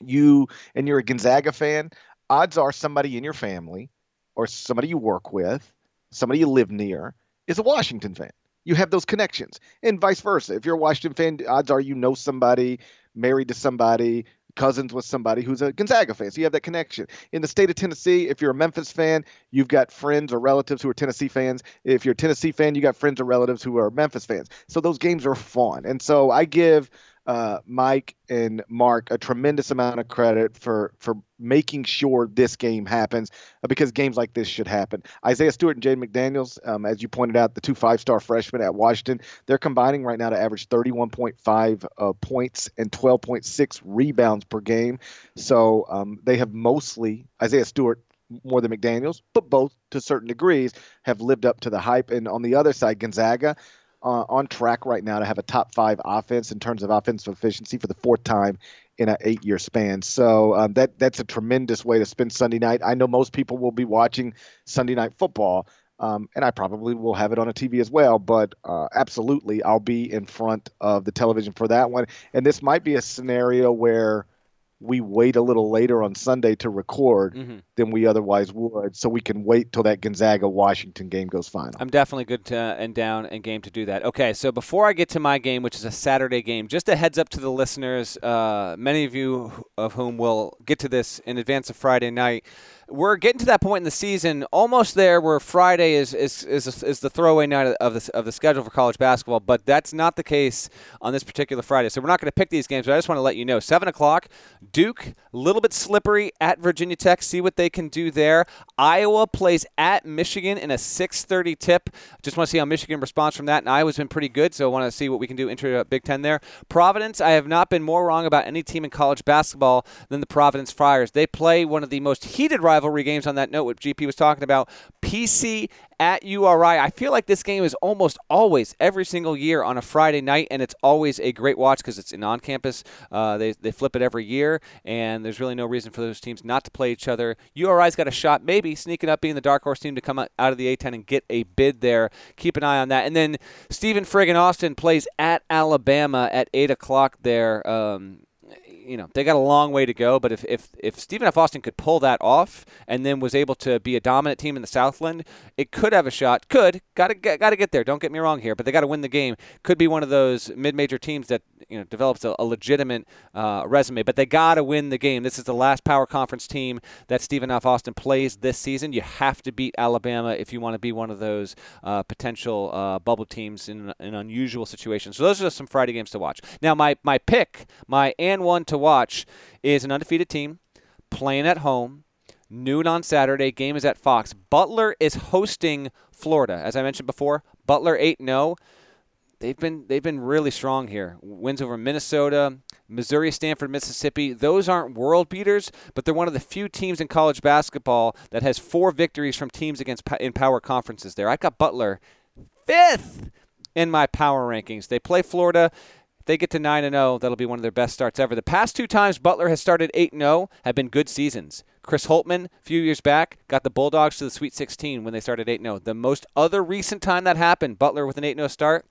you and you're a Gonzaga fan, odds are somebody in your family or somebody you work with, somebody you live near, is a Washington fan you have those connections, and vice versa. If you're a Washington fan, odds are you know somebody, married to somebody, cousins with somebody who's a Gonzaga fan. So you have that connection. In the state of Tennessee, if you're a Memphis fan, you've got friends or relatives who are Tennessee fans. If you're a Tennessee fan, you got friends or relatives who are Memphis fans. So those games are fun. And so I give uh, Mike and Mark a tremendous amount of credit for for making sure this game happens uh, because games like this should happen. Isaiah Stewart and Jaden McDaniels, um, as you pointed out, the two five star freshmen at Washington, they're combining right now to average 31.5 uh, points and 12.6 rebounds per game. So um, they have mostly Isaiah Stewart more than McDaniels, but both to certain degrees have lived up to the hype. And on the other side, Gonzaga uh, on track right now to have a top five offense in terms of offensive efficiency for the fourth time in an eight-year span. So um, that that's a tremendous way to spend Sunday night. I know most people will be watching Sunday night football, um, and I probably will have it on a TV as well. But uh, absolutely, I'll be in front of the television for that one. And this might be a scenario where we wait a little later on Sunday to record mm-hmm. Than we otherwise would, so we can wait till that Gonzaga Washington game goes final. I'm definitely good to, and down and game to do that. Okay, so before I get to my game, which is a Saturday game, just a heads up to the listeners. Uh, many of you of whom will get to this in advance of Friday night we're getting to that point in the season, almost there, where Friday is is, is, is the throwaway night of the, of the schedule for college basketball. But that's not the case on this particular Friday. So we're not going to pick these games. But I just want to let you know, seven o'clock, Duke, a little bit slippery at Virginia Tech. See what they can do there. Iowa plays at Michigan in a 6:30 tip. Just want to see how Michigan responds from that. And Iowa's been pretty good, so I want to see what we can do into Big Ten there. Providence, I have not been more wrong about any team in college basketball than the Providence Friars. They play one of the most heated rivalry games on that note, what GP was talking about. PC at URI. I feel like this game is almost always every single year on a Friday night, and it's always a great watch because it's an on campus. Uh, they, they flip it every year, and there's really no reason for those teams not to play each other. URI's got a shot, maybe sneaking up, being the dark horse team to come out of the A10 and get a bid there. Keep an eye on that. And then Stephen Friggin Austin plays at Alabama at 8 o'clock there. Um, you know they got a long way to go. But if if if Stephen F. Austin could pull that off and then was able to be a dominant team in the Southland, it could have a shot. Could got to got to get there. Don't get me wrong here, but they got to win the game. Could be one of those mid-major teams that you know develops a, a legitimate uh, resume, but they got to win the game. This is the last power conference team that Stephen F. Austin plays this season. You have to beat Alabama if you want to be one of those uh, potential uh, bubble teams in an unusual situation. So those are some Friday games to watch. Now my my pick, my and one to watch is an undefeated team playing at home. Noon on Saturday. Game is at Fox. Butler is hosting Florida. As I mentioned before, Butler 8 0 they've been they've been really strong here. Wins over Minnesota, Missouri, Stanford, Mississippi. Those aren't world beaters, but they're one of the few teams in college basketball that has four victories from teams against in power conferences. There, I got Butler fifth in my power rankings. They play Florida. They get to 9 and 0, that'll be one of their best starts ever. The past two times Butler has started 8 0 have been good seasons. Chris Holtmann, a few years back, got the Bulldogs to the Sweet 16 when they started 8 0. The most other recent time that happened, Butler with an 8 0 start,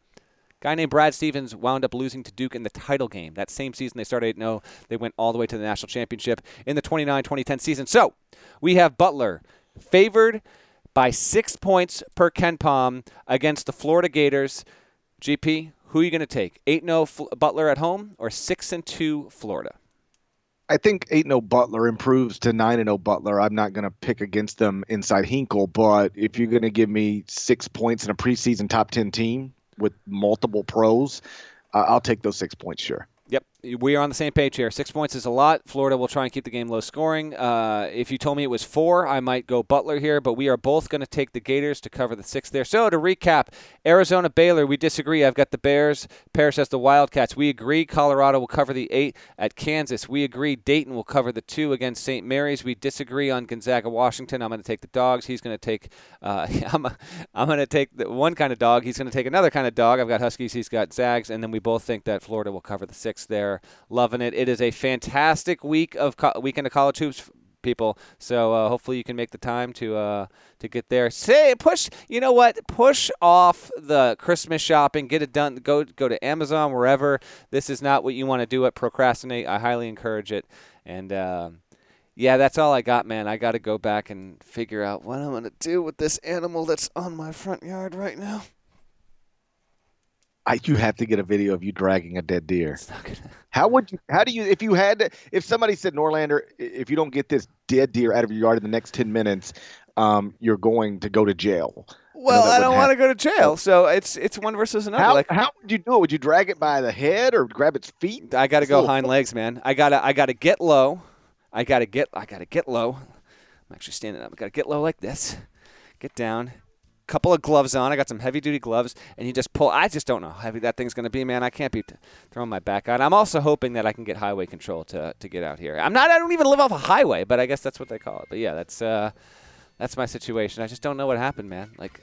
guy named Brad Stevens wound up losing to Duke in the title game. That same season, they started 8 0. They went all the way to the national championship in the 29 2010 season. So we have Butler favored by six points per KenPom against the Florida Gators. GP, who are you going to take? 8 0 Butler at home or 6 and 2 Florida? I think 8 0 Butler improves to 9 0 Butler. I'm not going to pick against them inside Hinkle, but if you're going to give me six points in a preseason top 10 team, with multiple pros, I'll take those six points, sure. Yep, we are on the same page here. Six points is a lot. Florida will try and keep the game low scoring. Uh, if you told me it was four, I might go Butler here, but we are both going to take the Gators to cover the six there. So to recap, Arizona Baylor, we disagree. I've got the Bears. Parrish has the Wildcats. We agree Colorado will cover the eight at Kansas. We agree Dayton will cover the two against St. Mary's. We disagree on Gonzaga Washington. I'm going to take the dogs. He's going to take. Uh, I'm, going to take the one kind of dog. He's going to take another kind of dog. I've got Huskies. He's got Zags, and then we both think that Florida will cover the six there. Loving it. It is a fantastic week of co- weekend of college hoops people. So uh, hopefully you can make the time to uh, to get there. Say push. You know what? Push off the Christmas shopping. Get it done. Go go to Amazon wherever. This is not what you want to do. At procrastinate. I highly encourage it. And uh, yeah, that's all I got, man. I got to go back and figure out what I'm gonna do with this animal that's on my front yard right now. I, you have to get a video of you dragging a dead deer. How would you? How do you? If you had, to, if somebody said Norlander, if you don't get this dead deer out of your yard in the next ten minutes, um, you're going to go to jail. Well, I, I don't want to go to jail, so it's it's one versus another. How, like, how would you do it? Would you drag it by the head or grab its feet? I got to go hind legs, man. I gotta I gotta get low. I gotta get I gotta get low. I'm actually standing up. I gotta get low like this. Get down couple of gloves on. I got some heavy duty gloves, and you just pull. I just don't know how heavy that thing's going to be, man. I can't be t- throwing my back on. I'm also hoping that I can get highway control to to get out here. I'm not. I don't even live off a highway, but I guess that's what they call it. But yeah, that's uh, that's my situation. I just don't know what happened, man. Like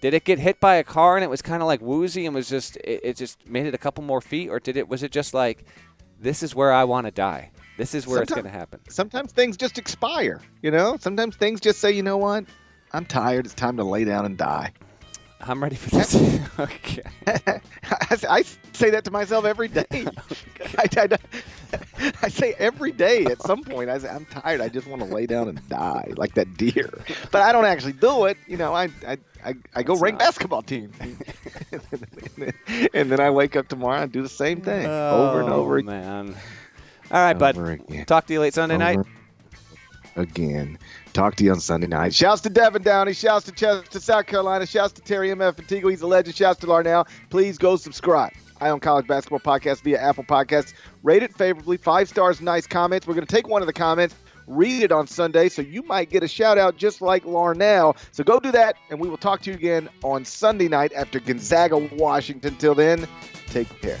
Did it get hit by a car and it was kind of like woozy and was just it, it just made it a couple more feet, or did it was it just like this is where I want to die? This is where it's going to happen. Sometimes things just expire. You know. Sometimes things just say, you know what? I'm tired. It's time to lay down and die. I'm ready for this. okay. I, I say that to myself every day. I, I- I say every day at some point, I say, I'm tired. I just want to lay down and die like that deer. But I don't actually do it. You know, I, I, I, I go rank not- basketball team. and then I wake up tomorrow and do the same thing over and Oh, over again. man. All right, bud. Again. Talk to you late Sunday night. Again. Talk to you on Sunday night. Shouts to Devin Downey. Shouts to Chester, South Carolina. Shouts to Terry M.F. Antigua. He's a legend. Shouts to Larnell. Please go subscribe. Eye on College Basketball Podcast via Apple Podcasts. Rate it favorably. Five stars, nice comments. We're going to take one of the comments, read it on Sunday, so you might get a shout out just like Larnell. So go do that, and we will talk to you again on Sunday night after Gonzaga, Washington. Till then, take care.